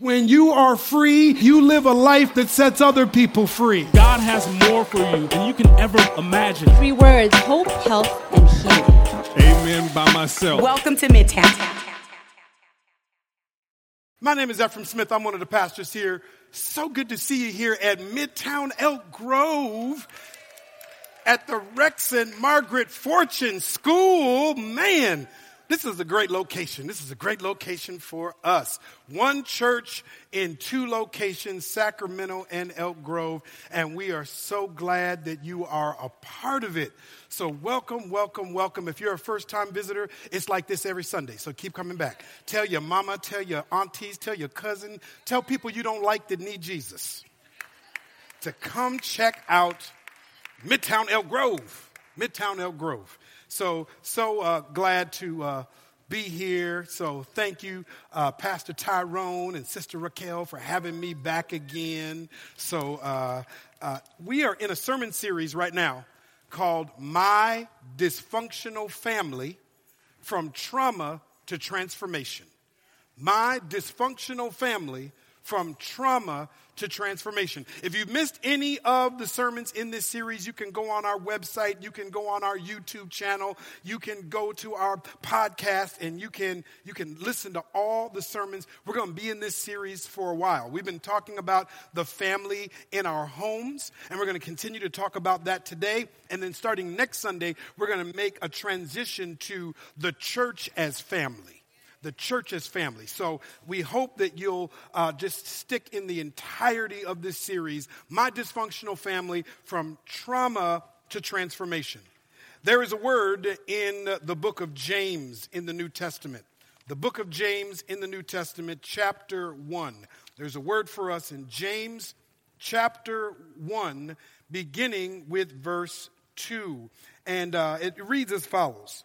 When you are free, you live a life that sets other people free. God has more for you than you can ever imagine. Three words hope, health, and healing. Amen by myself. Welcome to Midtown. My name is Efrem Smith. I'm one of the pastors here. So good to see you here at Midtown Elk Grove at the Rex and Margaret Fortune School. Man, this is a great location. This is a great location for us. One church in two locations, Sacramento and Elk Grove, and we are so glad that you are a part of it. So, welcome, welcome, welcome. If you're a first time visitor, it's like this every Sunday. So, keep coming back. Tell your mama, tell your aunties, tell your cousin, tell people you don't like that need Jesus to come check out Midtown Elk Grove. Midtown Elk Grove. So, so uh, glad to uh, be here. So, thank you, uh, Pastor Tyrone and Sister Raquel, for having me back again. So, uh, uh, we are in a sermon series right now called My Dysfunctional Family From Trauma to Transformation. My Dysfunctional Family from Trauma to transformation. If you've missed any of the sermons in this series, you can go on our website, you can go on our YouTube channel, you can go to our podcast and you can you can listen to all the sermons. We're going to be in this series for a while. We've been talking about the family in our homes and we're going to continue to talk about that today and then starting next Sunday, we're going to make a transition to the church as family the church as family. So we hope that you'll uh, just stick in the entirety of this series, My Dysfunctional Family from Trauma to Transformation. There is a word in the book of James in the New Testament. The book of James in the New Testament, chapter 1. There's a word for us in James chapter 1, beginning with verse 2. And uh, it reads as follows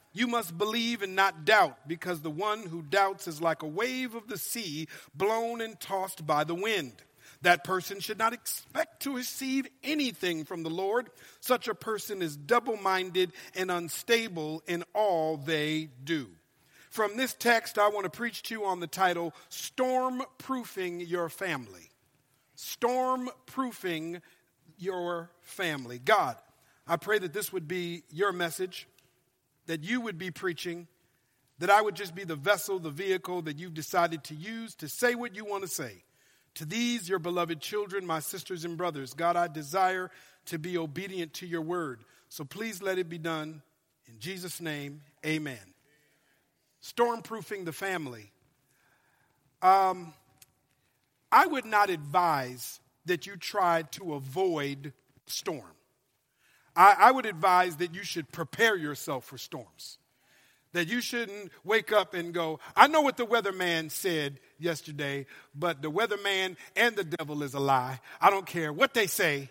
you must believe and not doubt, because the one who doubts is like a wave of the sea blown and tossed by the wind. That person should not expect to receive anything from the Lord. Such a person is double minded and unstable in all they do. From this text, I want to preach to you on the title Storm Proofing Your Family. Storm Proofing Your Family. God, I pray that this would be your message that you would be preaching, that I would just be the vessel, the vehicle that you've decided to use to say what you want to say. To these, your beloved children, my sisters and brothers, God, I desire to be obedient to your word. So please let it be done. In Jesus' name, amen. Stormproofing the family. Um, I would not advise that you try to avoid storm. I, I would advise that you should prepare yourself for storms. That you shouldn't wake up and go, I know what the weatherman said yesterday, but the weatherman and the devil is a lie. I don't care what they say.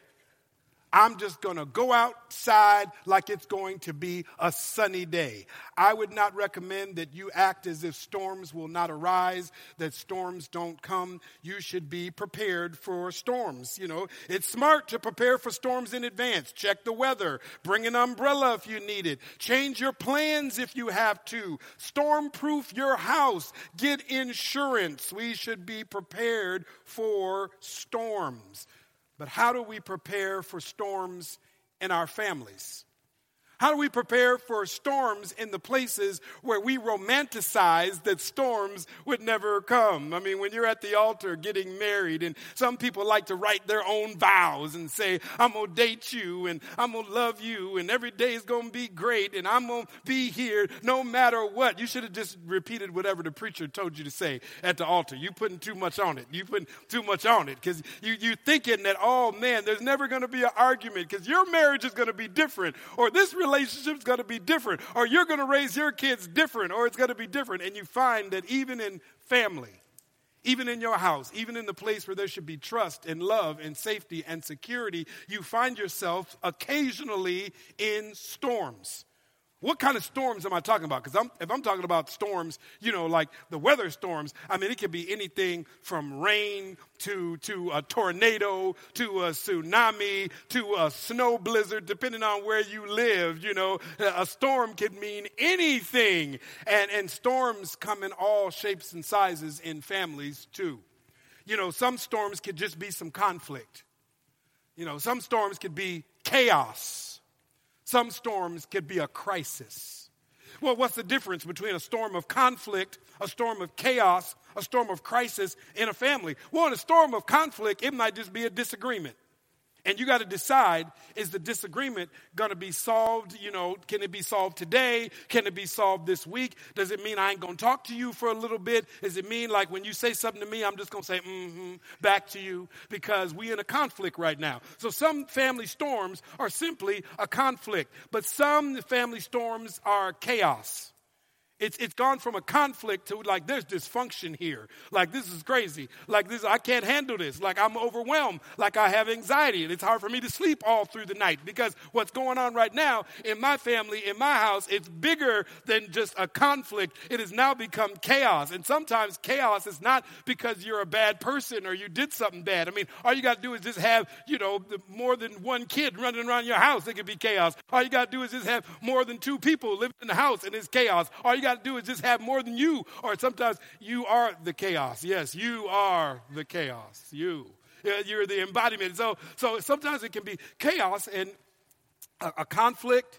I'm just going to go outside like it's going to be a sunny day. I would not recommend that you act as if storms will not arise, that storms don't come. You should be prepared for storms. You know, it's smart to prepare for storms in advance. Check the weather. Bring an umbrella if you need it. Change your plans if you have to. Stormproof your house. Get insurance. We should be prepared for storms. But how do we prepare for storms in our families? How do we prepare for storms in the places where we romanticize that storms would never come? I mean, when you're at the altar getting married, and some people like to write their own vows and say, I'm going to date you, and I'm going to love you, and every day is going to be great, and I'm going to be here no matter what. You should have just repeated whatever the preacher told you to say at the altar. You're putting too much on it. You're putting too much on it because you, you thinking that, oh man, there's never going to be an argument because your marriage is going to be different, or this relationship relationship's going to be different, or you're going to raise your kids different, or it's going to be different. And you find that even in family, Even in your house, even in the place where there should be trust and love and safety and security, you find yourself occasionally in storms. What kind of storms am I talking about? Because if I'm talking about storms, you know, like the weather storms, I mean, it could be anything from rain to, to a tornado to a tsunami to a snow blizzard, depending on where you live. You know, a storm could mean anything. And, and storms come in all shapes and sizes in families, too. You know, some storms could just be some conflict. You know, some storms could be chaos some storms could be a crisis. Well, what's the difference between a storm of conflict, a storm of chaos, a storm of crisis in a family? Well, in a storm of conflict, it might just be a disagreement. And you got to decide is the disagreement going to be solved? You know, can it be solved today? Can it be solved this week? Does it mean I ain't going to talk to you for a little bit? Does it mean like when you say something to me, I'm just going to say, mm hmm, back to you? Because we in a conflict right now. So some family storms are simply a conflict, but some family storms are chaos. It's, it's gone from a conflict to like there's dysfunction here. Like this is crazy. Like this, I can't handle this. Like I'm overwhelmed. Like I have anxiety. And it's hard for me to sleep all through the night because what's going on right now in my family, in my house, it's bigger than just a conflict. It has now become chaos. And sometimes chaos is not because you're a bad person or you did something bad. I mean, all you got to do is just have, you know, more than one kid running around your house. It could be chaos. All you got to do is just have more than two people living in the house and it's chaos. All you got got to do is just have more than you. Or sometimes you are the chaos. Yes, you are the chaos. You. You're the embodiment. So, so sometimes it can be chaos, and a, a conflict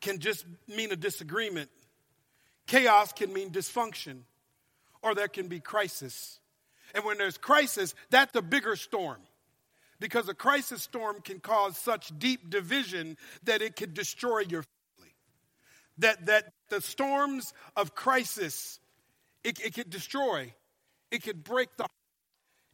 can just mean a disagreement. Chaos can mean dysfunction, or there can be crisis. And when there's crisis, that's a bigger storm because a crisis storm can cause such deep division that it could destroy your family. That, that the storms of crisis, it, it could destroy, it could break the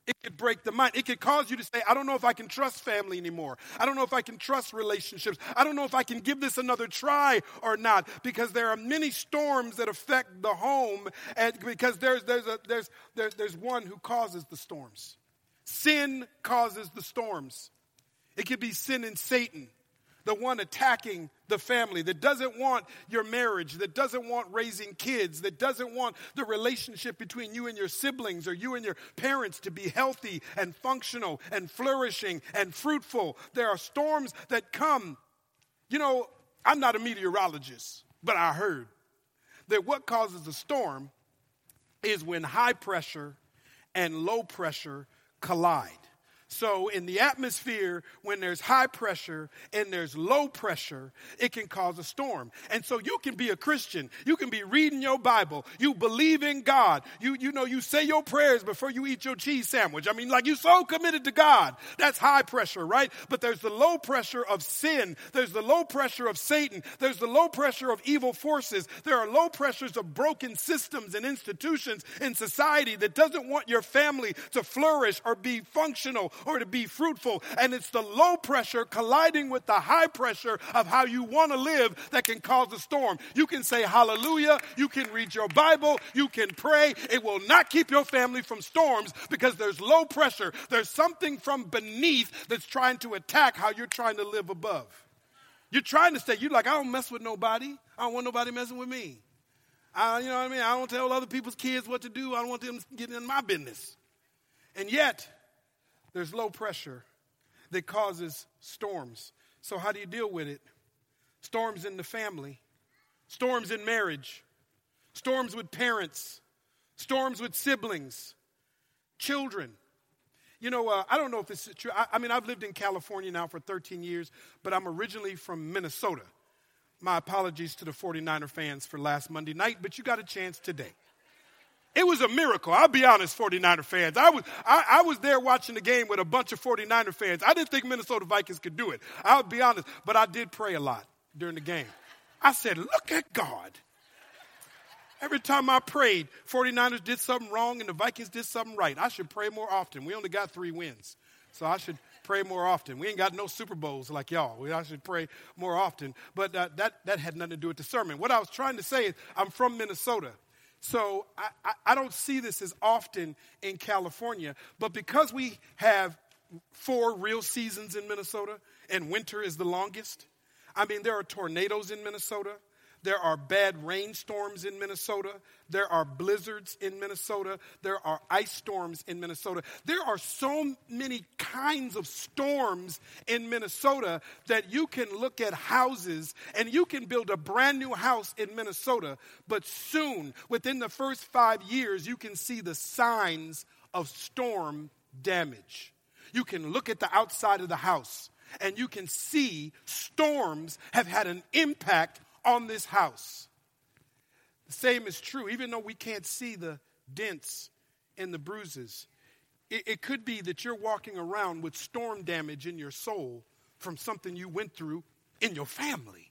it could break the mind. It could cause you to say, I don't know if I can trust family anymore. I don't know if I can trust relationships. I don't know if I can give this another try or not. Because there are many storms that affect the home, and because there's, there's, a, there's, there, there's one who causes the storms. Sin causes the storms. It could be sin and Satan the one attacking the family, that doesn't want your marriage, that doesn't want raising kids, that doesn't want the relationship between you and your siblings or you and your parents to be healthy and functional and flourishing and fruitful. There are storms that come. You know, I'm not a meteorologist, but I heard that what causes a storm is when high pressure and low pressure collide. So, in the atmosphere, when there's high pressure and there's low pressure, it can cause a storm. And so, you can be a Christian. You can be reading your Bible. You believe in God. You, you know, you say your prayers before you eat your cheese sandwich. I mean, like you're so committed to God. That's high pressure, right? But there's the low pressure of sin. There's the low pressure of Satan. There's the low pressure of evil forces. There are low pressures of broken systems and institutions in society that doesn't want your family to flourish or be functional or to be fruitful. And it's the low pressure colliding with the high pressure of how you want to live that can cause a storm. You can say hallelujah. You can read your Bible. You can pray. It will not keep your family from storms because there's low pressure. There's something from beneath that's trying to attack how you're trying to live above. You're trying to say, you're like, I don't mess with nobody. I don't want nobody messing with me. I, you know what I mean? I don't tell other people's kids what to do. I don't want them getting in my business. And yet, there's low pressure that causes storms. So, how do you deal with it? Storms in the family, storms in marriage, storms with parents, storms with siblings, children. You know, uh, I don't know if this is true. I, I mean, I've lived in California now for 13 years, but I'm originally from Minnesota. My apologies to the 49er fans for last Monday night, but you got a chance today. It was a miracle. I'll be honest, 49er fans. I was, I, I, was there watching the game with a bunch of 49er fans. I didn't think Minnesota Vikings could do it. I'll be honest, but I did pray a lot during the game. I said, Look at God. Every time I prayed, 49ers did something wrong and the Vikings did something right. I should pray more often. We only got three wins. So I should pray more often. We ain't got no Super Bowls like y'all. We, I should pray more often. But uh, that, that had nothing to do with the sermon. What I was trying to say is, I'm from Minnesota. So I, I, I don't see this as often in California, but because we have four real seasons in Minnesota and winter is the longest, I mean, there are tornadoes in Minnesota. There are bad rainstorms in Minnesota. There are blizzards in Minnesota. There are ice storms in Minnesota. There are so many kinds of storms in Minnesota that you can look at houses and you can build a brand new house in Minnesota, but soon, within the first five years, you can see the signs of storm damage. You can look at the outside of the house and you can see storms have had an impact on this house. The same is true, even though we can't see the dents and the bruises. It, it, could be that you're walking around with storm damage in your soul from something you went through in your family,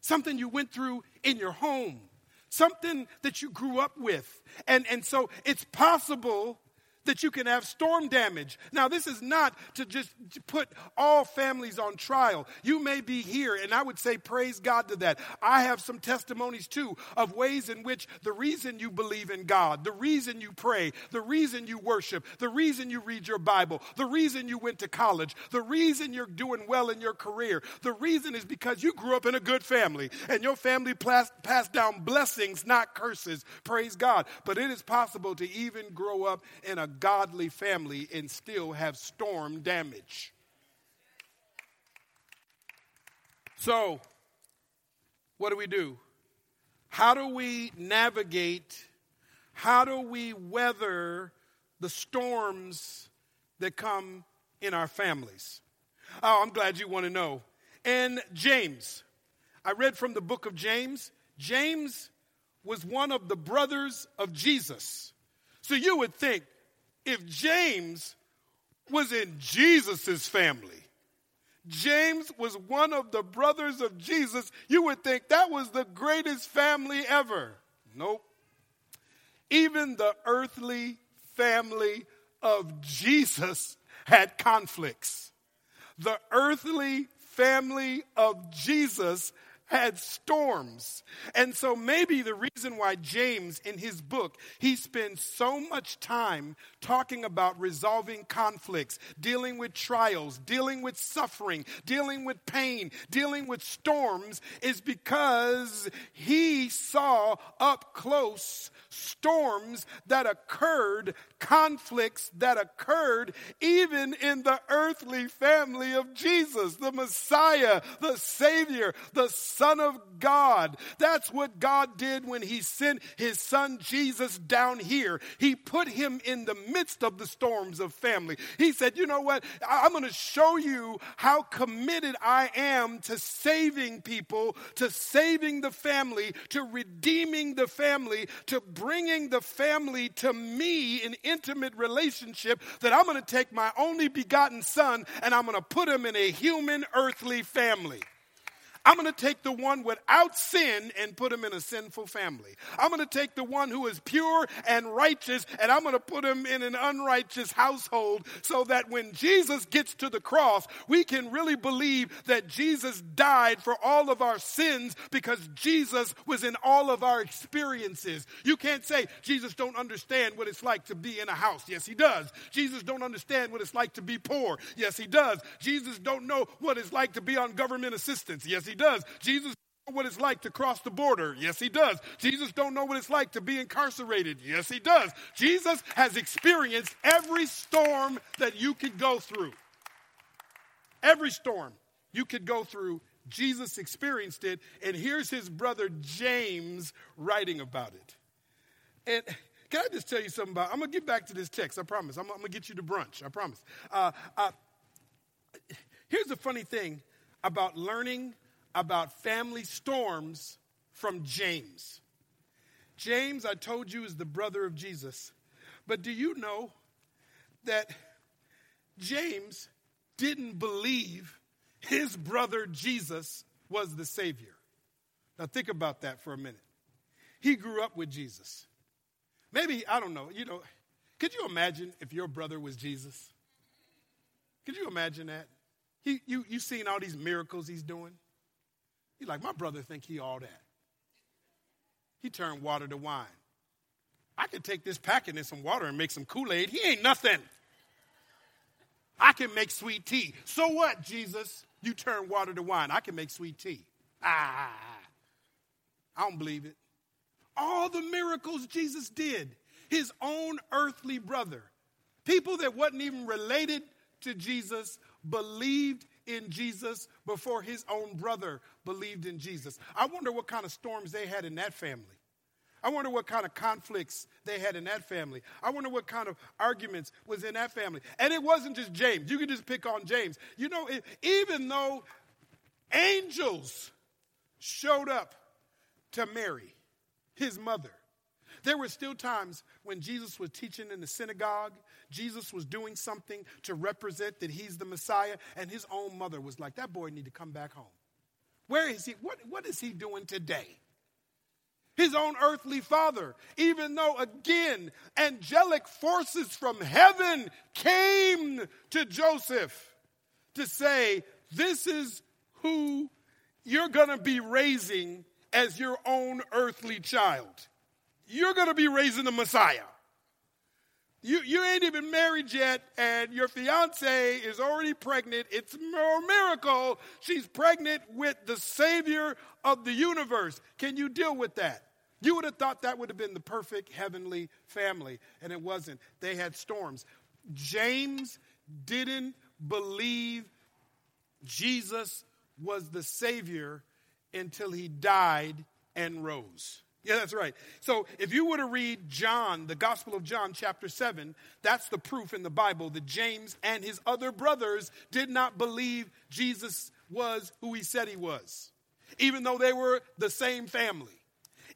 something you went through in your home, something that you grew up with. And, and so it's possible that you can have storm damage. Now, this is not to just put all families on trial. You may be here, and I would say praise God to that. I have some testimonies too of ways in which the reason you believe in God, the reason you pray, the reason you worship, the reason you read your Bible, the reason you went to college, the reason you're doing well in your career, the reason is because you grew up in a good family and your family passed down blessings, not curses. Praise God. But it is possible to even grow up in a godly family and still have storm damage. So, what do we do? How do we navigate? How do we weather the storms that come in our families? Oh, I'm glad you want to know. And James, I read from the book of James. James was one of the brothers of Jesus. So you would think if James was in Jesus' family, James was one of the brothers of Jesus, you would think that was the greatest family ever. Nope. Even the earthly family of Jesus had conflicts. The earthly family of Jesus had storms. And so maybe the reason why James, in his book, he spends so much time talking about resolving conflicts, dealing with trials, dealing with suffering, dealing with pain, dealing with storms, is because he saw up close storms that occurred, conflicts that occurred even in the earthly family of Jesus, the Messiah, the Savior, the Son of God. That's what God did when He sent His Son Jesus down here. He put Him in the midst of the storms of family. He said, You know what? I'm going to show you how committed I am to saving people, to saving the family, to redeeming the family, to bringing the family to me in intimate relationship that I'm going to take my only begotten son and I'm going to put him in a human earthly family. I'm going to take the one without sin and put him in a sinful family. I'm going to take the one who is pure and righteous and I'm going to put him in an unrighteous household so that when Jesus gets to the cross, we can really believe that Jesus died for all of our sins because Jesus was in all of our experiences. You can't say Jesus don't understand what it's like to be in a house. Yes, he does. Jesus don't understand what it's like to be poor. Yes, he does. Jesus don't know what it's like to be on government assistance. Yes, he he does. Jesus know what it's like to cross the border. Yes, he does. Jesus don't know what it's like to be incarcerated. Yes, he does. Jesus has experienced every storm that you could go through. Every storm you could go through, Jesus experienced it, and here's his brother James writing about it. And can I just tell you something about? I'm gonna get back to this text. I promise. I'm, I'm gonna get you to brunch. I promise. Uh, uh, here's the funny thing about learning about family storms from James. James, I told you, is the brother of Jesus. But do you know that James didn't believe his brother Jesus was the Savior? Now, think about that for a minute. He grew up with Jesus. Maybe, I don't know, you know, could you imagine if your brother was Jesus? Could you imagine that? He, you, you've seen all these miracles he's doing. He's like, my brother think he all that. He turned water to wine. I could take this packet and some water and make some Kool Aid. He ain't nothing. I can make sweet tea. So what, Jesus? You turn water to wine. I can make sweet tea. Ah, I don't believe it. All the miracles Jesus did, his own earthly brother, people that wasn't even related to Jesus, believed in Jesus before his own brother believed in Jesus. I wonder what kind of storms they had in that family. I wonder what kind of conflicts they had in that family. I wonder what kind of arguments was in that family. And it wasn't just James. You can just pick on James. You know, it, even though angels showed up to Mary, his mother, there were still times when Jesus was teaching in the synagogue, Jesus was doing something to represent that he's the Messiah, and his own mother was like, that boy need to come back home. Where is he? What, what is he doing today? His own earthly father, even though again angelic forces from heaven came to Joseph to say, This is who you're going to be raising as your own earthly child. You're going to be raising the Messiah. You, you ain't even married yet, and your fiance is already pregnant. It's a miracle. She's pregnant with the Savior of the universe. Can you deal with that? You would have thought that would have been the perfect heavenly family, and it wasn't. They had storms. James didn't believe Jesus was the Savior until he died and rose. Yeah, that's right. So if you were to read John, the Gospel of John, chapter 7, that's the proof in the Bible that James and his other brothers did not believe Jesus was who he said he was, even though they were the same family.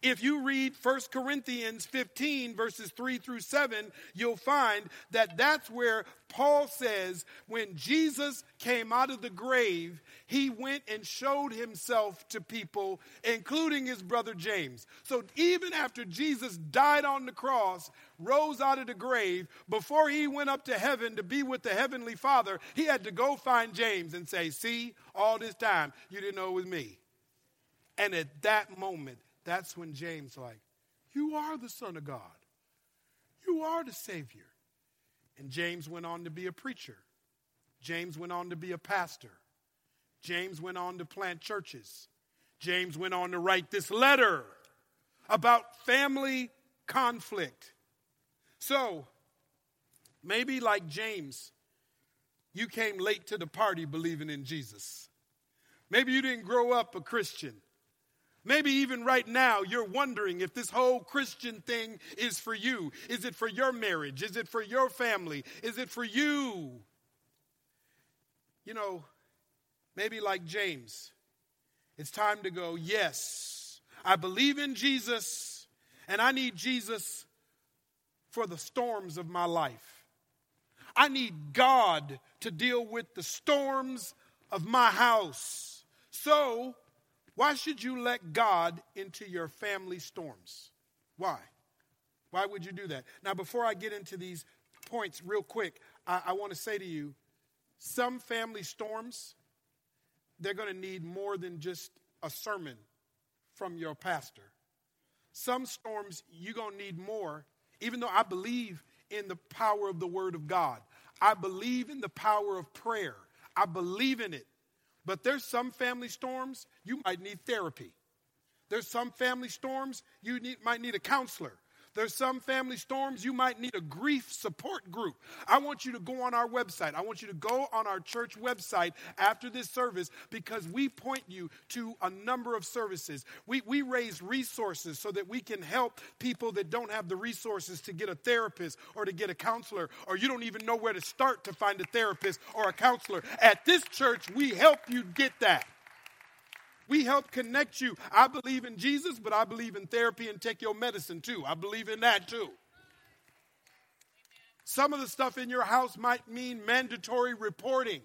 If you read 1 Corinthians 15, verses 3 through 7, you'll find that that's where Paul says when Jesus came out of the grave, he went and showed himself to people, including his brother James. So even after Jesus died on the cross, rose out of the grave, before he went up to heaven to be with the heavenly Father, he had to go find James and say, See, all this time you didn't know it was me. And at that moment, that's when James like, you are the son of God. You are the savior. And James went on to be a preacher. James went on to be a pastor. James went on to plant churches. James went on to write this letter about family conflict. So, maybe like James, you came late to the party believing in Jesus. Maybe you didn't grow up a Christian. Maybe even right now, you're wondering if this whole Christian thing is for you. Is it for your marriage? Is it for your family? Is it for you? You know, maybe like James, it's time to go, yes, I believe in Jesus, and I need Jesus for the storms of my life. I need God to deal with the storms of my house. So, why should you let God into your family storms? Why? Why would you do that? Now, before I get into these points, real quick, I, I want to say to you some family storms, they're going to need more than just a sermon from your pastor. Some storms, you're going to need more, even though I believe in the power of the Word of God. I believe in the power of prayer. I believe in it. But there's some family storms you might need therapy. There's some family storms you need, might need a counselor. There's some family storms you might need a grief support group. I want you to go on our website. I want you to go on our church website after this service because we point you to a number of services. We, we raise resources so that we can help people that don't have the resources to get a therapist or to get a counselor, or you don't even know where to start to find a therapist or a counselor. At this church, we help you get that. We help connect you. I believe in Jesus, but I believe in therapy and take your medicine too. I believe in that too. Some of the stuff in your house might mean mandatory reporting.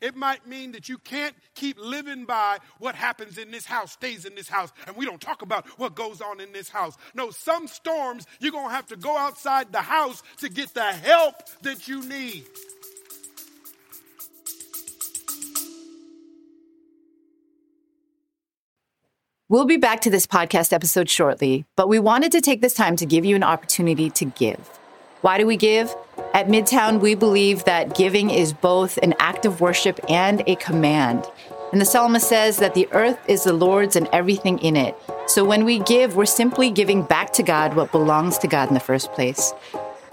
It might mean that you can't keep living by what happens in this house, stays in this house, and we don't talk about what goes on in this house. No, some storms, you're going to have to go outside the house to get the help that you need. We'll be back to this podcast episode shortly, but we wanted to take this time to give you an opportunity to give. Why do we give? At Midtown, we believe that giving is both an act of worship and a command. And the psalmist says that the earth is the Lord's and everything in it. So when we give, we're simply giving back to God what belongs to God in the first place.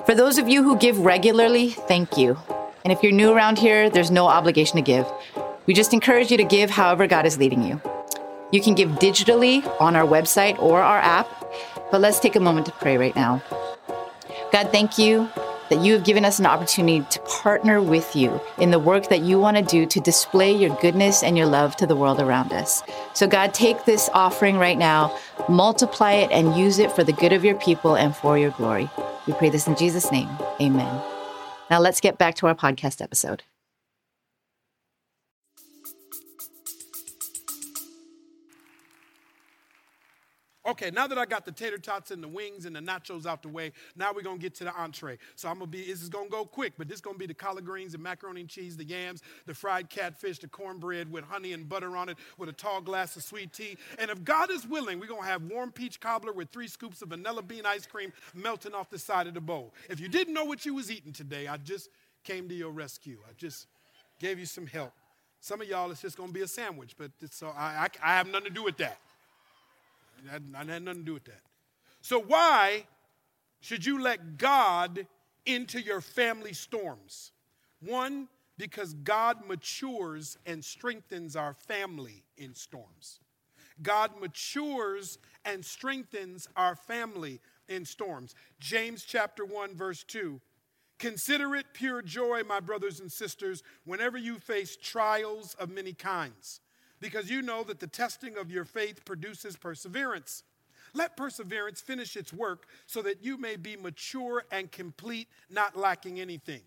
For those of you who give regularly, thank you. And if you're new around here, there's no obligation to give. We just encourage you to give however God is leading you. You can give digitally on our website or our app, but let's take a moment to pray right now. God, thank you that you have given us an opportunity to partner with you in the work that you want to do to display your goodness and your love to the world around us. So, God, take this offering right now, multiply it, and use it for the good of your people and for your glory. We pray this in Jesus' name. Amen. Now, let's get back to our podcast episode. Okay, now that I got the tater tots and the wings and the nachos out the way, now we're gonna get to the entree. So I'm gonna be, this is gonna go quick, but this is gonna be the collard greens, the macaroni and cheese, the yams, the fried catfish, the cornbread with honey and butter on it, with a tall glass of sweet tea. And if God is willing, we're gonna have warm peach cobbler with three scoops of vanilla bean ice cream melting off the side of the bowl. If you didn't know what you was eating today, I just came to your rescue. I just gave you some help. Some of y'all, it's just gonna be a sandwich, but so I, I, I have nothing to do with that. Had, I had nothing to do with that. So, why should you let God into your family storms? One, because God matures and strengthens our family in storms. God matures and strengthens our family in storms. James chapter 1 verse 2. Consider it pure joy, my brothers and sisters, whenever you face trials of many kinds because you know that the testing of your faith produces perseverance. Let perseverance finish its work so that you may be mature and complete, not lacking anything.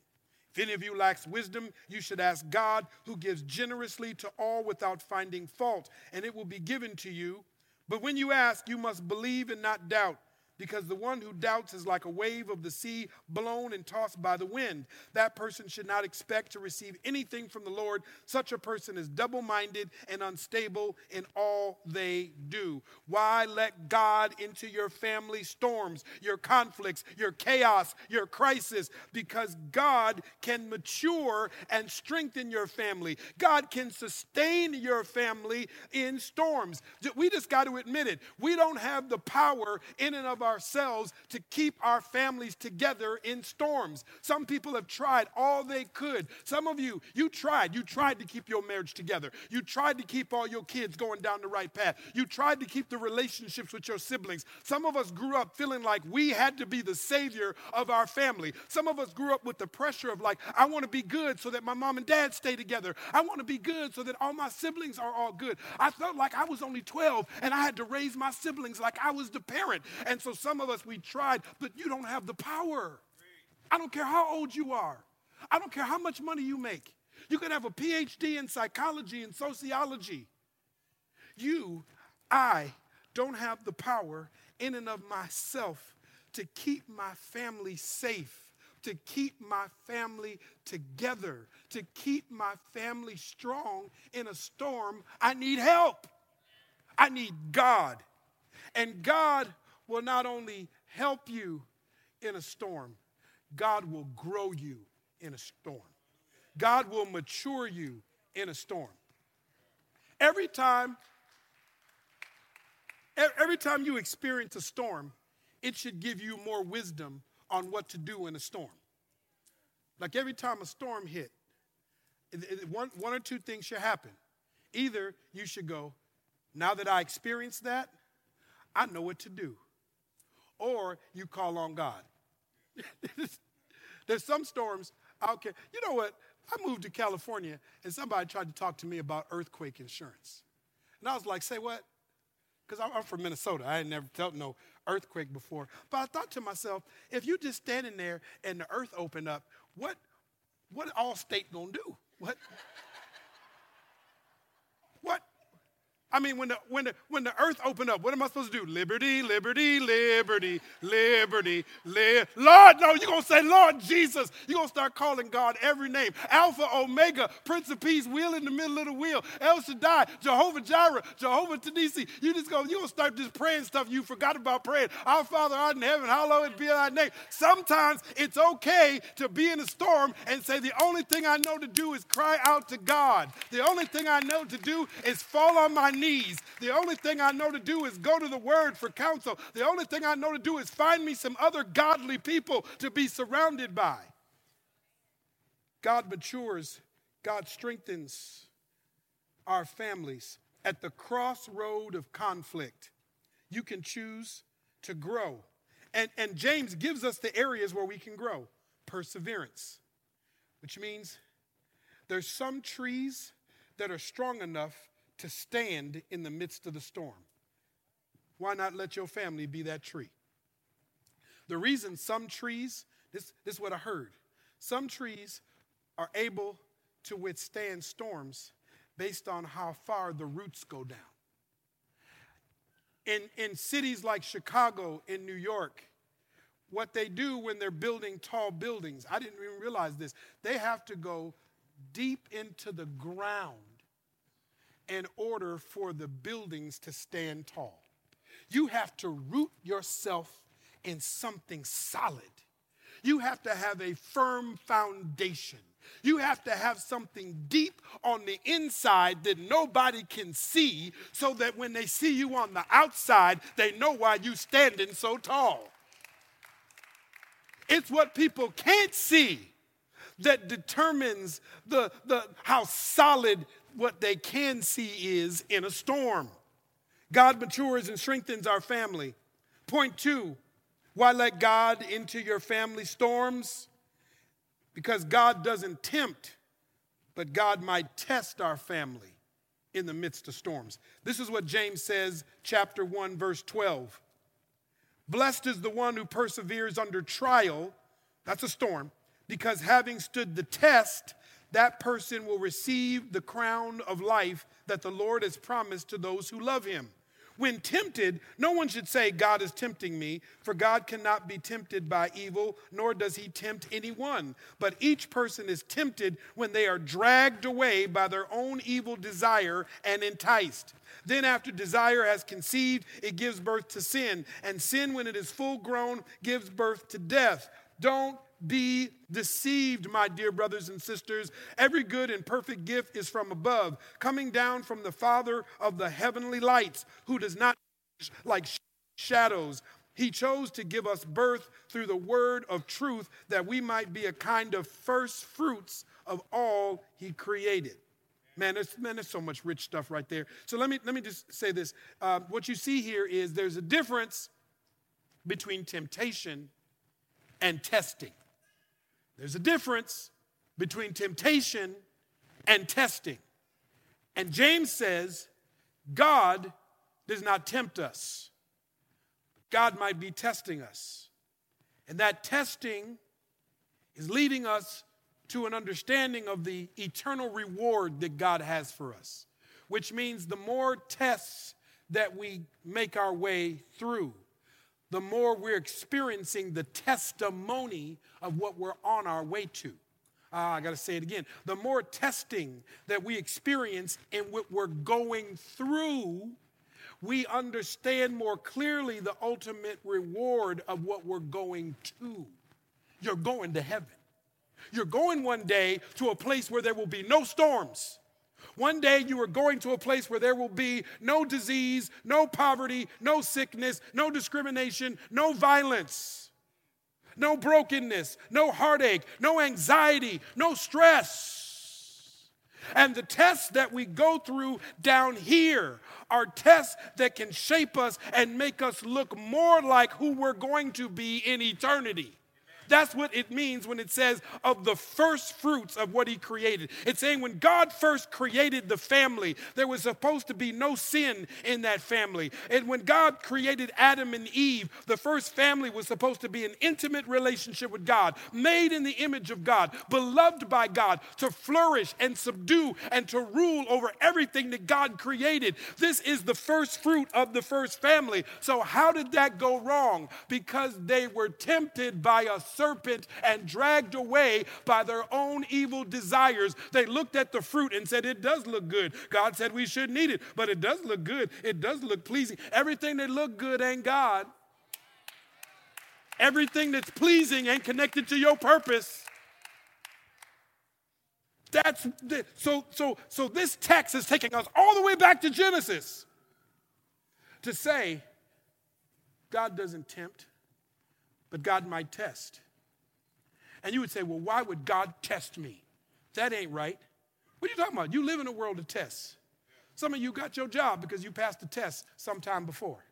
If any of you lacks wisdom, you should ask God, who gives generously to all without finding fault, and it will be given to you. But when you ask, you must believe and not doubt because the one who doubts is like a wave of the sea blown and tossed by the wind. That person should not expect to receive anything from the Lord. Such a person is double minded and unstable in all they do. Why let God into your family storms, your conflicts, your chaos, your crisis? Because God can mature and strengthen your family. God can sustain your family in storms. We just got to admit it. We don't have the power in and of ourselves to keep our families together in storms. Some people have tried all they could. Some of you, you tried. You tried to keep your marriage together. You tried to keep all your kids going down the right path. You tried to keep the relationships with your siblings. Some of us grew up feeling like we had to be the savior of our family. Some of us grew up with the pressure of like, I want to be good so that my mom and dad stay together. I want to be good so that all my siblings are all good. I felt like I was only 12 and I had to raise my siblings like I was the parent. And so some of us, we tried, but you don't have the power. I don't care how old you are, I don't care how much money you make. You could have a PhD in psychology and sociology. You, I, don't have the power in and of myself to keep my family safe to keep my family together, to keep my family strong in a storm, I need help. I need God. And God will not only help you in a storm, God will grow you in a storm. God will mature you in a storm. Every time, every time you experience a storm, it should give you more wisdom on what to do in a storm. Like every time a storm hit, one, one or two things should happen. Either you should go, now that I experienced that, I know what to do or you call on God. There's some storms, don't care. You know what? I moved to California and somebody tried to talk to me about earthquake insurance. And I was like, say what? Because I'm from Minnesota. I had never felt no earthquake before. But I thought to myself, if you just standing there and the earth opened up, what what all Allstate gonna do? What? what? I mean, when the, when, the, when the earth opened up, what am I supposed to do? Liberty, liberty, liberty, liberty, li- Lord, no, you're going to say, Lord Jesus. You're going to start calling God every name. Alpha, Omega, Prince of Peace, wheel in the middle of the wheel, El Shaddai, Jehovah Jireh, Jehovah Tanisi. You just going to start just praying stuff you forgot about praying. Our Father art in heaven, hallowed be thy name. Sometimes it's okay to be in a storm and say, the only thing I know to do is cry out to God. The only thing I know to do is fall on my knees knees. The only thing I know to do is go to the word for counsel. The only thing I know to do is find me some other godly people to be surrounded by. God matures, God strengthens our families. At the crossroad of conflict, you can choose to grow. And, and James gives us the areas where we can grow perseverance, which means there's some trees that are strong enough to stand in the midst of the storm. Why not let your family be that tree? The reason some trees, this, this is what I heard, some trees are able to withstand storms based on how far the roots go down. In, in cities like Chicago, in New York, what they do when they're building tall buildings, I didn't even realize this, they have to go deep into the ground in order for the buildings to stand tall. You have to root yourself in something solid. You have to have a firm foundation. You have to have something deep on the inside that nobody can see so that when they see you on the outside, they know why you are standing so tall. It's what people can't see that determines the, the, how solid what they can see is in a storm. God matures and strengthens our family. Point two, why let God into your family storms? Because God doesn't tempt, but God might test our family in the midst of storms. This is what James says, chapter 1, verse 12. Blessed is the one who perseveres under trial, that's a storm, because having stood the test, that person will receive the crown of life that the Lord has promised to those who love him. When tempted, no one should say, God is tempting me, for God cannot be tempted by evil, nor does he tempt anyone. But each person is tempted when they are dragged away by their own evil desire and enticed. Then, after desire has conceived, it gives birth to sin. And sin, when it is full grown, gives birth to death. Don't be deceived, my dear brothers and sisters. Every good and perfect gift is from above, coming down from the Father of the heavenly lights, who does not like shadows. He chose to give us birth through the word of truth that we might be a kind of first fruits of all he created. Man, there's, man, there's so much rich stuff right there. So let me, let me just say this. Uh, what you see here is there's a difference between temptation and testing. There's a difference between temptation and testing. And James says, God does not tempt us. God might be testing us. And that testing is leading us to an understanding of the eternal reward that God has for us, which means the more tests that we make our way through, the more we're experiencing the testimony of what we're on our way to. Ah, I got to say it again. The more testing that we experience and what we're going through, we understand more clearly the ultimate reward of what we're going to. You're going to heaven. You're going one day to a place where there will be no storms. One day you are going to a place where there will be no disease, no poverty, no sickness, no discrimination, no violence, no brokenness, no heartache, no anxiety, no stress. And the tests that we go through down here are tests that can shape us and make us look more like who we're going to be in eternity. That's what it means when it says of the first fruits of what he created. It's saying when God first created the family, there was supposed to be no sin in that family. And when God created Adam and Eve, the first family was supposed to be an intimate relationship with God, made in the image of God, beloved by God, to flourish and subdue and to rule over everything that God created. This is the first fruit of the first family. So, how did that go wrong? Because they were tempted by a serpent and dragged away by their own evil desires. They looked at the fruit and said, It does look good. God said we shouldn't eat it, but it does look good. It does look pleasing. Everything that look good ain't God. Everything that's pleasing ain't connected to your purpose. That's the, so so so this text is taking us all the way back to Genesis to say God doesn't tempt, but God might test. And you would say, well, why would God test me? That ain't right. What are you talking about? You live in a world of tests. Some of you got your job because you passed the test sometime before.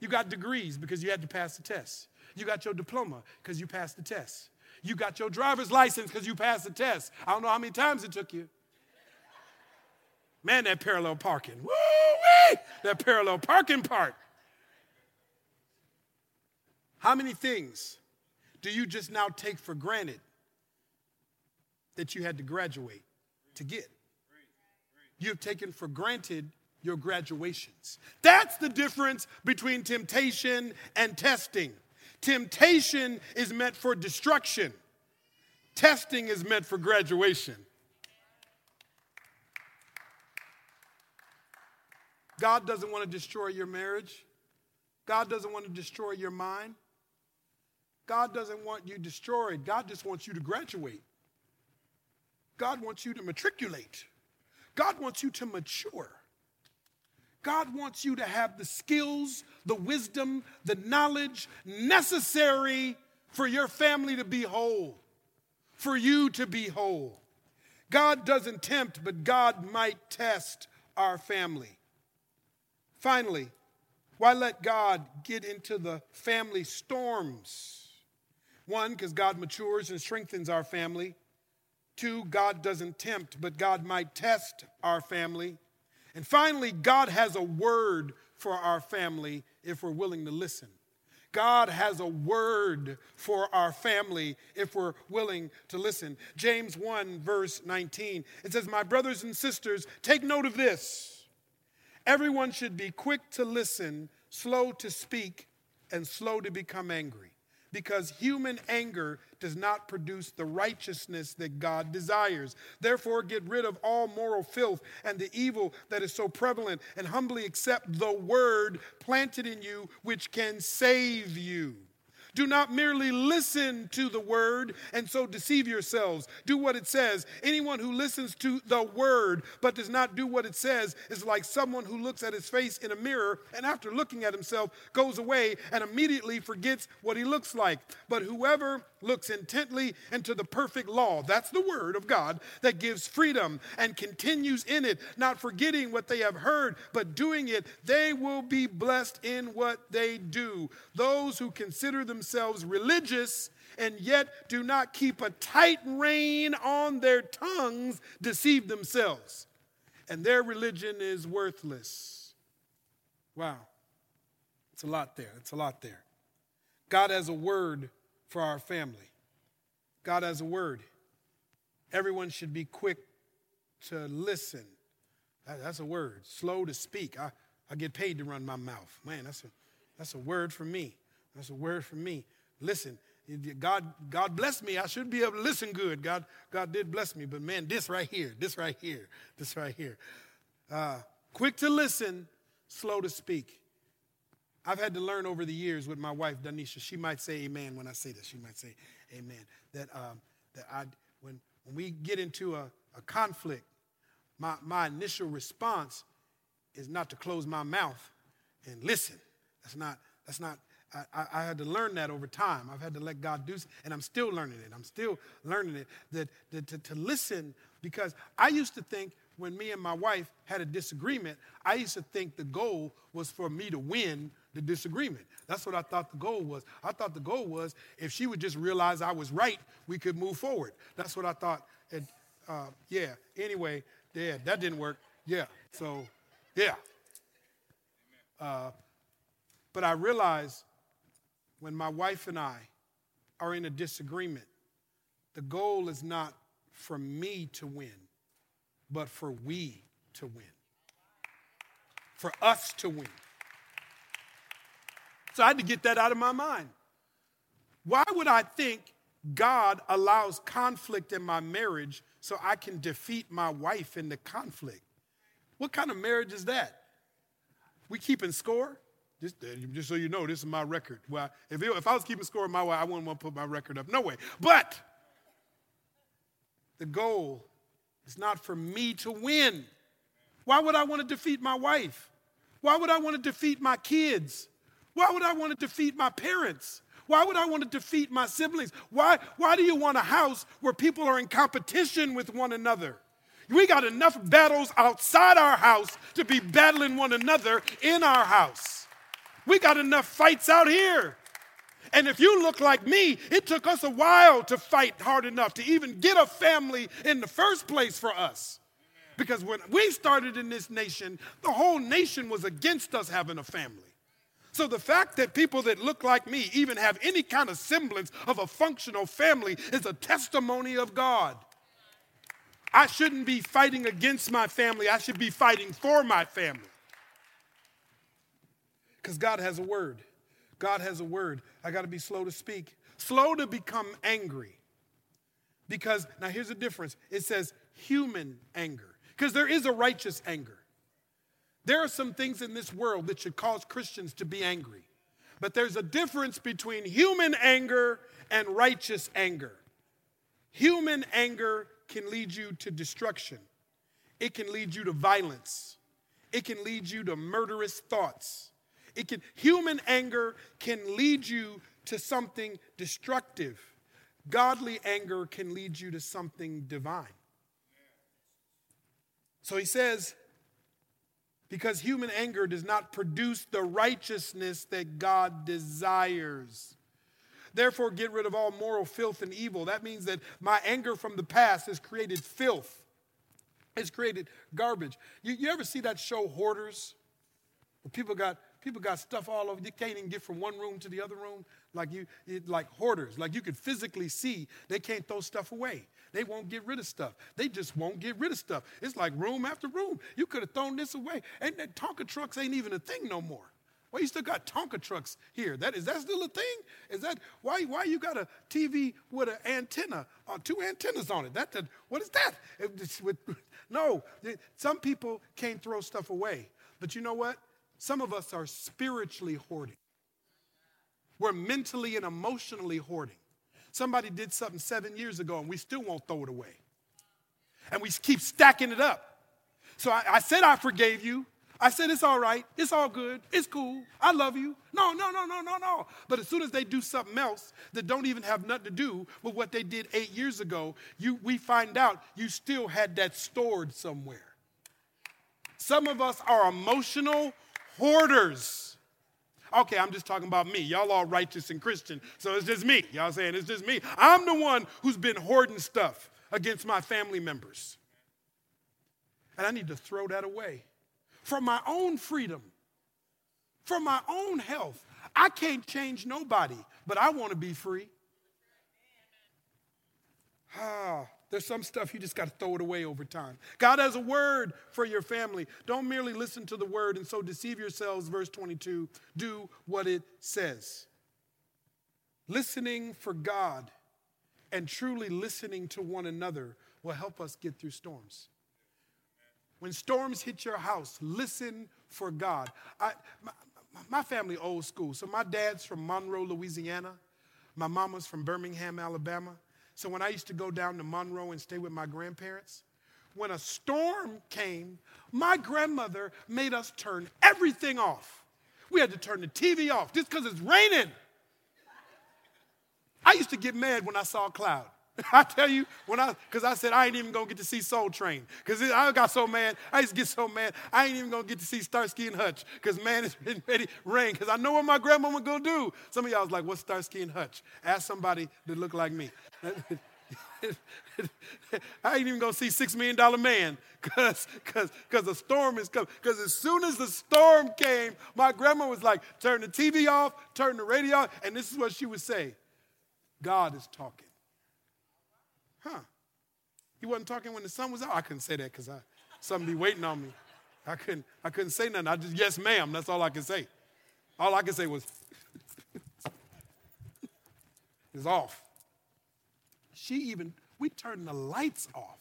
You got degrees because you had to pass the test. You got your diploma because you passed the test. You got your driver's license because you passed the test. I don't know how many times it took you. Man, that parallel parking. Woo-wee! That parallel parking part. How many things do you just now take for granted that you had to graduate to get? You have taken for granted your graduations. That's the difference between temptation and testing. Temptation is meant for destruction, testing is meant for graduation. God doesn't want to destroy your marriage. God doesn't want to destroy your mind. God doesn't want you destroyed. God just wants you to graduate. God wants you to matriculate. God wants you to mature. God wants you to have the skills, the wisdom, the knowledge necessary for your family to be whole, for you to be whole. God doesn't tempt, but God might test our family. Finally, why let God get into the family storms? One, because God matures and strengthens our family. Two, God doesn't tempt, but God might test our family. And finally, God has a word for our family if we're willing to listen. God has a word for our family if we're willing to listen. James 1, verse 19, it says, My brothers and sisters, take note of this. Everyone should be quick to listen, slow to speak, and slow to become angry because human anger does not produce the righteousness that God desires. Therefore, get rid of all moral filth and the evil that is so prevalent, and humbly accept the word planted in you, which can save you. Do not merely listen to the word and so deceive yourselves. Do what it says. Anyone who listens to the word but does not do what it says is like someone who looks at his face in a mirror and after looking at himself goes away and immediately forgets what he looks like. But whoever looks intently into the perfect law, that's the word of God that gives freedom and continues in it, not forgetting what they have heard, but doing it, they will be blessed in what they do. Those who consider themselves religious and yet do not keep a tight rein on their tongues deceive themselves, and their religion is worthless. Wow. It's a lot there. It's a lot there. God has a word for our family. God has a word. Everyone should be quick to listen. That's a word. Slow to speak. I, I get paid to run my mouth. Man, that's a, that's a word for me. That's a word for me. Listen, God, God bless me. I should be able to listen good. God, God did bless me. But man, this right here, this right here, this right here. Uh, quick to listen, slow to speak. I've had to learn over the years with my wife, Donecia. She might say amen when I say this. She might say amen. That, um, that I, when, when we get into a, a conflict, my, my initial response is not to close my mouth and listen. That's not, that's not, I, I, had to learn that over time. I've had to let God do, and I'm still learning it. I'm still learning it that, that to, to listen because I used to think when me and my wife had a disagreement, I used to think the goal was for me to win the disagreement. That's what I thought the goal was. I thought the goal was if she would just realize I was right, we could move forward. That's what I thought. And uh, yeah, anyway, yeah, that didn't work. Yeah, so yeah. Uh, but I realized when my wife and I are in a disagreement, the goal is not for me to win, but for we to win, for us to win. So I had to get that out of my mind. Why would I think God allows conflict in my marriage so I can defeat my wife in the conflict? What kind of marriage is that? We keeping score? Just, uh, just so you know, this is my record. Well, if, it, if I was keeping score my way, I wouldn't want to put my record up. No way. But the goal is not for me to win. Why would I want to defeat my wife? Why would I want to defeat my kids? Why would I want to defeat my parents? Why would I want to defeat my siblings? Why, why do you want a house where people are in competition with one another? We got enough battles outside our house to be battling one another in our house. We got enough fights out here. And if you look like me, it took us a while to fight hard enough to even get a family in the first place for us. Because when we started in this nation, the whole nation was against us having a family. So the fact that people that look like me even have any kind of semblance of a functional family is a testimony of God. I shouldn't be fighting against my family, I should be fighting for my family. Because God has a word. God has a word. I got to be slow to speak, slow to become angry. Because now here's the difference it says human anger, because there is a righteous anger. There are some things in this world that should cause Christians to be angry. But there's a difference between human anger and righteous anger. Human anger can lead you to destruction, it can lead you to violence, it can lead you to murderous thoughts. It can, human anger can lead you to something destructive. Godly anger can lead you to something divine. So he says, because human anger does not produce the righteousness that God desires. Therefore, get rid of all moral filth and evil. That means that my anger from the past has created filth, has created garbage. You, you ever see that show, Hoarders? Where people got people got stuff all over. You can't even get from one room to the other room. Like you, like hoarders. Like you could physically see they can't throw stuff away. They won't get rid of stuff. They just won't get rid of stuff. It's like room after room. You could have thrown this away. And that Tonka trucks ain't even a thing no more. Why you still got Tonka trucks here? That is that still a thing? Is that why why you got a TV with an antenna, uh, two antennas on it? That, that what is that? It, with, no, some people can't throw stuff away. But you know what? Some of us are spiritually hoarding. We're mentally and emotionally hoarding. Somebody did something seven years ago and we still won't throw it away. And we keep stacking it up. So I, I said, I forgave you. I said, it's all right. It's all good. It's cool. I love you. No, no, no, no, no, no. But as soon as they do something else that don't even have nothing to do with what they did eight years ago, you, we find out you still had that stored somewhere. Some of us are emotional hoarders. Okay, I'm just talking about me. Y'all all righteous and Christian, so it's just me. Y'all saying it's just me. I'm the one who's been hoarding stuff against my family members. And I need to throw that away for my own freedom, for my own health. I can't change nobody, but I want to be free. Ah, there's some stuff you just got to throw it away over time. God has a word for your family. Don't merely listen to the word and so deceive yourselves. Verse 22 do what it says. Listening for God and truly listening to one another will help us get through storms. When storms hit your house, listen for God. I, my, my family old school. So my dad's from Monroe, Louisiana. My mama's from Birmingham, Alabama. So when I used to go down to Monroe and stay with my grandparents, when a storm came, my grandmother made us turn everything off. We had to turn the TV off just because it's raining. I used to get mad when I saw a cloud. I tell you, when I, because I said I ain't even gonna get to see Soul Train. Because I got so mad, I used to get so mad, I ain't even gonna get to see Starsky and Hutch. Because man, it's been ready rain. Because I know what my grandmama gonna do. Some of y'all was like, what's Starsky and Hutch? Ask somebody that look like me. I ain't even gonna see Six Million Dollar Man because because because the storm is coming. Because as soon as the storm came, my grandma was like, turn the TV off, turn the radio off, and this is what she would say: God is talking. Huh? He wasn't talking when the sun was out. I couldn't say that because I something be waiting on me. I couldn't I couldn't say nothing. I just yes, ma'am. That's all I could say. All I could say was it's off. She even we turned the lights off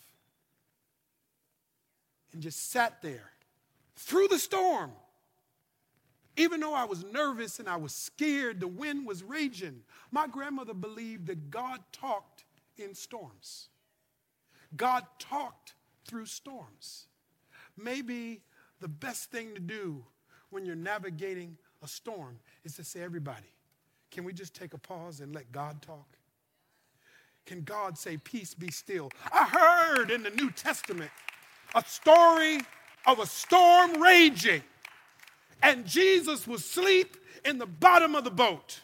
and just sat there through the storm. Even though I was nervous and I was scared, the wind was raging. My grandmother believed that God talked in storms. God talked through storms. Maybe the best thing to do when you're navigating a storm is to say, everybody, can we just take a pause and let God talk? Can God say, Peace be still? I heard in the New Testament a story of a storm raging, and Jesus was asleep in the bottom of the boat.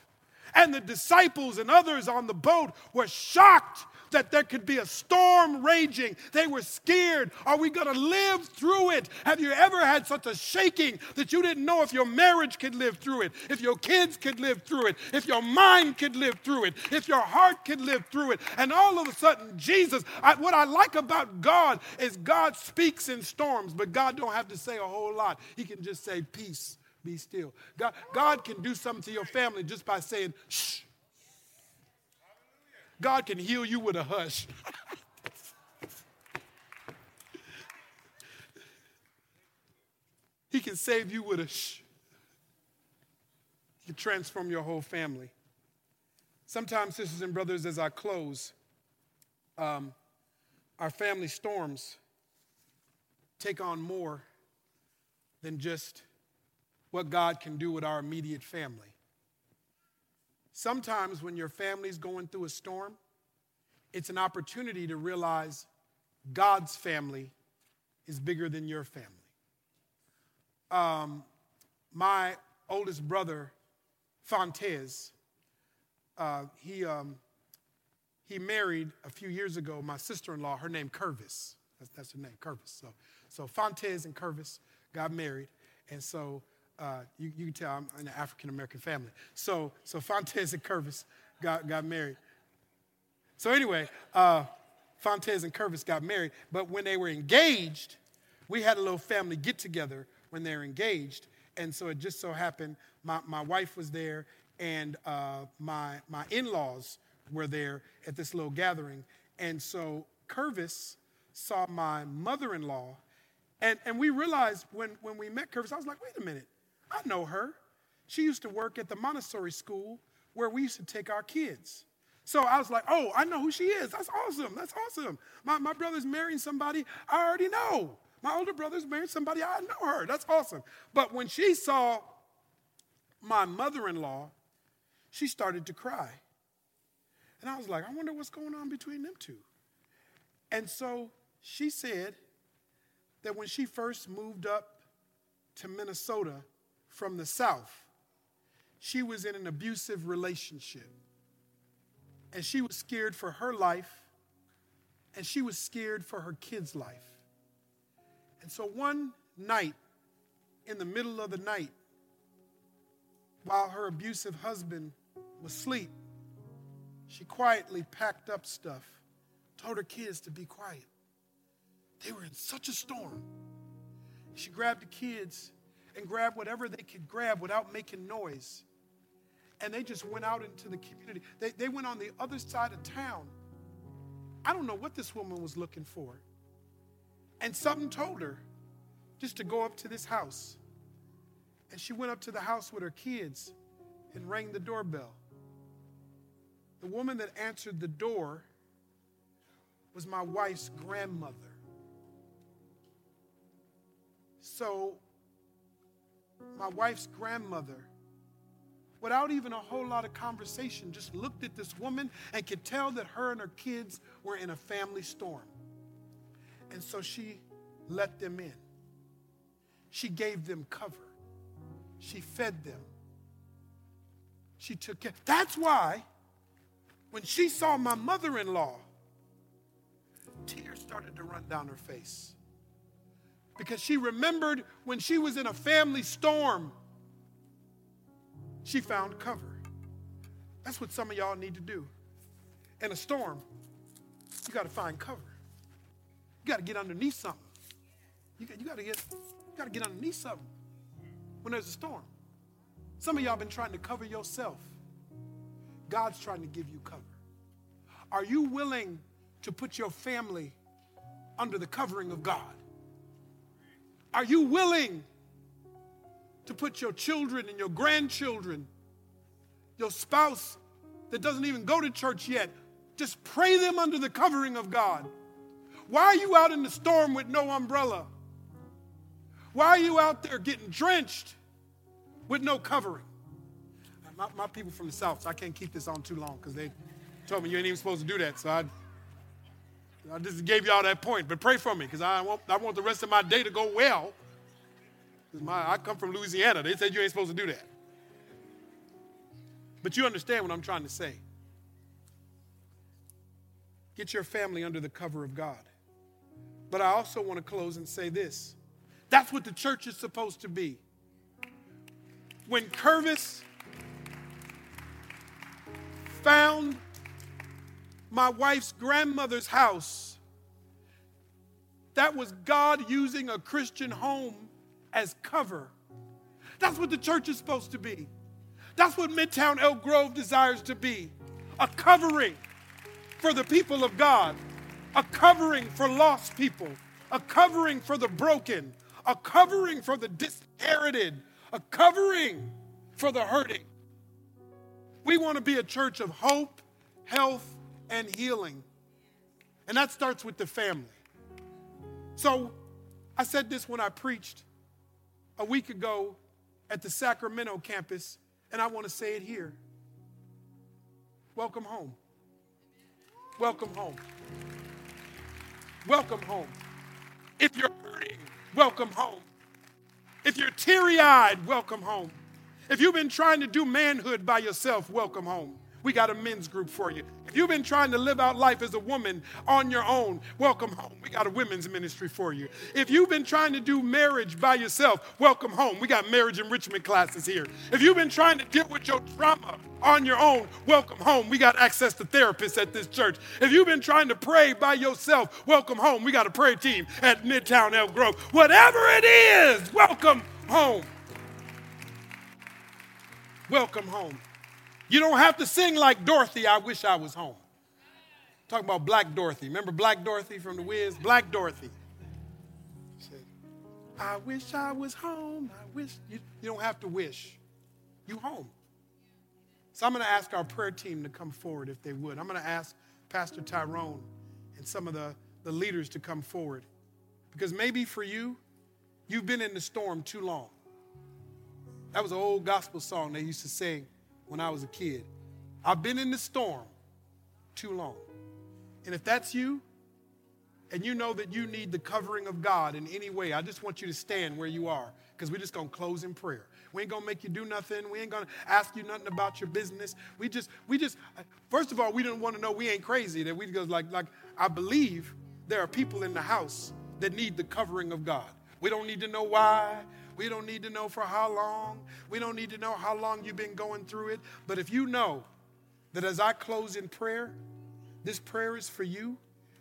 And the disciples and others on the boat were shocked that there could be a storm raging. They were scared. Are we going to live through it? Have you ever had such a shaking that you didn't know if your marriage could live through it, if your kids could live through it, if your mind could live through it, if your heart could live through it? And all of a sudden, Jesus, I, what I like about God is God speaks in storms, but God don't have to say a whole lot. He can just say, peace be still. God, God can do something to your family just by saying, shh. God can heal you with a hush. he can save you with a shh. He can transform your whole family. Sometimes, sisters and brothers, as I close, um, our family storms take on more than just what God can do with our immediate family. Sometimes when your family's going through a storm, it's an opportunity to realize God's family is bigger than your family. Um, my oldest brother, Fontes, uh, he, um, he married a few years ago my sister in law, her name Curvis. That's, that's her name, Curvis. So, so Fontes and Curvis got married. And so uh, you, you, can tell I'm in an African American family. So, so Fontes and Curvis got, got married. So, anyway, uh, Fontes and Curvis got married, but when they were engaged, we had a little family get together when they were engaged. And so it just so happened my, my wife was there and uh, my, my in laws were there at this little gathering. And so Curvis saw my mother in law. And, and we realized when, when we met Curvis, I was like, wait a minute, I know her. She used to work at the Montessori school where we used to take our kids. So I was like, oh, I know who she is. That's awesome. That's awesome. My, my brother's marrying somebody I already know. My older brother's marrying somebody I know her. That's awesome. But when she saw my mother in law, she started to cry. And I was like, I wonder what's going on between them two. And so she said that when she first moved up to Minnesota, from the South, she was in an abusive relationship. And she was scared for her life, and she was scared for her kids' life. And so one night, in the middle of the night, while her abusive husband was asleep, she quietly packed up stuff, told her kids to be quiet. They were in such a storm. She grabbed the kids and grab whatever they could grab without making noise. And they just went out into the community. They, they went on the other side of town. I don't know what this woman was looking for. And something told her just to go up to this house. And she went up to the house with her kids and rang the doorbell. The woman that answered the door was my wife's grandmother. So my wife's grandmother without even a whole lot of conversation, just looked at this woman and could tell that her and her kids were in a family storm. And so she let them in. She gave them cover. She fed them. She took care. That's why when she saw my mother in law, tears started to run down her face. Because she remembered when she was in a family storm, she found cover. That's what some of y'all need to do. In a storm, you got to find cover. You got to get underneath something. You got, you got to get you got to get underneath something when there's a storm. Some of y'all been trying to cover yourself. God's trying to give you cover. Are you willing to put your family under the covering of God? Are you willing to put your children and your grandchildren, your spouse that doesn't even go to church yet, just pray them under the covering of God? Why are you out in the storm with no umbrella? Why are you out there getting drenched with no covering? My, my people from the South, so I can't keep this on too long because they told me you ain't even supposed to do that. So I, I just gave y'all that point. But pray for me because I want, I want the rest of my day to go well. My, I come from Louisiana. They said you ain't supposed to do that. But you understand what I'm trying to say. Get your family under the cover of God. But I also want to close and say this that's what the church is supposed to be. When Curvis found my wife's grandmother's house, that was God using a Christian home as cover. That's what the church is supposed to be. That's what Midtown Elk Grove desires to be a covering for the people of God, a covering for lost people, a covering for the broken, a covering for the disinherited, a covering for the hurting. We want to be a church of hope, health, and healing. And that starts with the family. So I said this when I preached a week ago at the Sacramento campus, and I want to say it here. Welcome home. Welcome home. Welcome home. If you're hurting, welcome home. If you're teary eyed, welcome home. If you've been trying to do manhood by yourself, welcome home. We got a men's group for you. If you've been trying to live out life as a woman on your own, welcome home. We got a women's ministry for you. If you've been trying to do marriage by yourself, welcome home. We got marriage enrichment classes here. If you've been trying to deal with your trauma on your own, welcome home. We got access to therapists at this church. If you've been trying to pray by yourself, welcome home. We got a prayer team at Midtown Elk Grove. Whatever it is, welcome home. Welcome home. You don't have to sing like Dorothy, I wish I was home. Talking about Black Dorothy. Remember Black Dorothy from The Wiz? Black Dorothy. Said, I wish I was home. I wish. You, you don't have to wish. You home. So I'm going to ask our prayer team to come forward if they would. I'm going to ask Pastor Tyrone and some of the, the leaders to come forward. Because maybe for you, you've been in the storm too long. That was an old gospel song they used to sing when I was a kid. I've been in the storm too long. And if that's you, and you know that you need the covering of God in any way, I just want you to stand where you are because we're just going to close in prayer. We ain't going to make you do nothing. We ain't going to ask you nothing about your business. We just, we just, first of all, we didn't want to know we ain't crazy. That we go like, like, I believe there are people in the house that need the covering of God. We don't need to know why. We don't need to know for how long. We don't need to know how long you've been going through it. But if you know that as I close in prayer, this prayer is for you,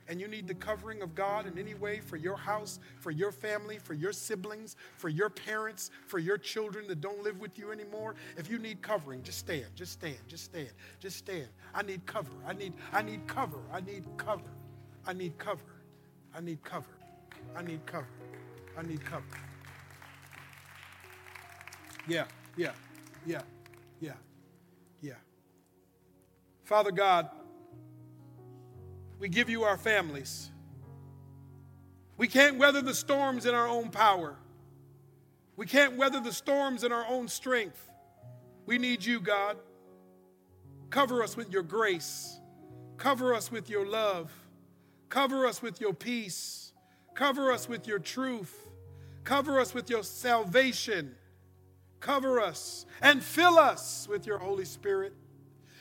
and you need the covering of God in any way for your house, for your family, for your siblings, for your parents, for your children that don't live with you anymore. If you need covering, just stand, just stand, just stand, just stand. I need cover. I need, I need cover. I need cover. I need cover. I need cover. I need cover. I need cover. Yeah, yeah, yeah, yeah, yeah. Father God, we give you our families. We can't weather the storms in our own power. We can't weather the storms in our own strength. We need you, God. Cover us with your grace. Cover us with your love. Cover us with your peace. Cover us with your truth. Cover us with your salvation. Cover us and fill us with your Holy Spirit.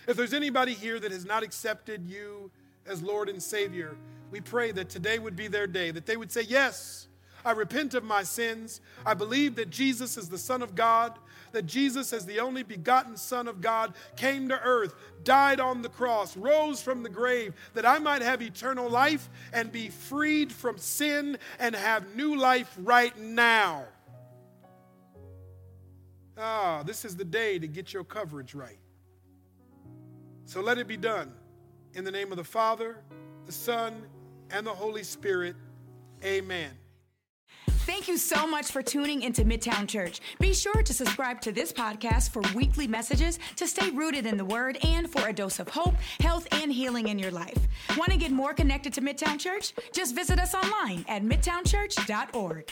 If there's anybody here that has not accepted you as Lord and Savior, we pray that today would be their day, that they would say, Yes, I repent of my sins. I believe that Jesus is the Son of God, that Jesus, as the only begotten Son of God, came to earth, died on the cross, rose from the grave, that I might have eternal life and be freed from sin and have new life right now. Ah, this is the day to get your coverage right. So let it be done. In the name of the Father, the Son, and the Holy Spirit. Amen. Thank you so much for tuning into Midtown Church. Be sure to subscribe to this podcast for weekly messages to stay rooted in the Word and for a dose of hope, health, and healing in your life. Want to get more connected to Midtown Church? Just visit us online at midtownchurch.org.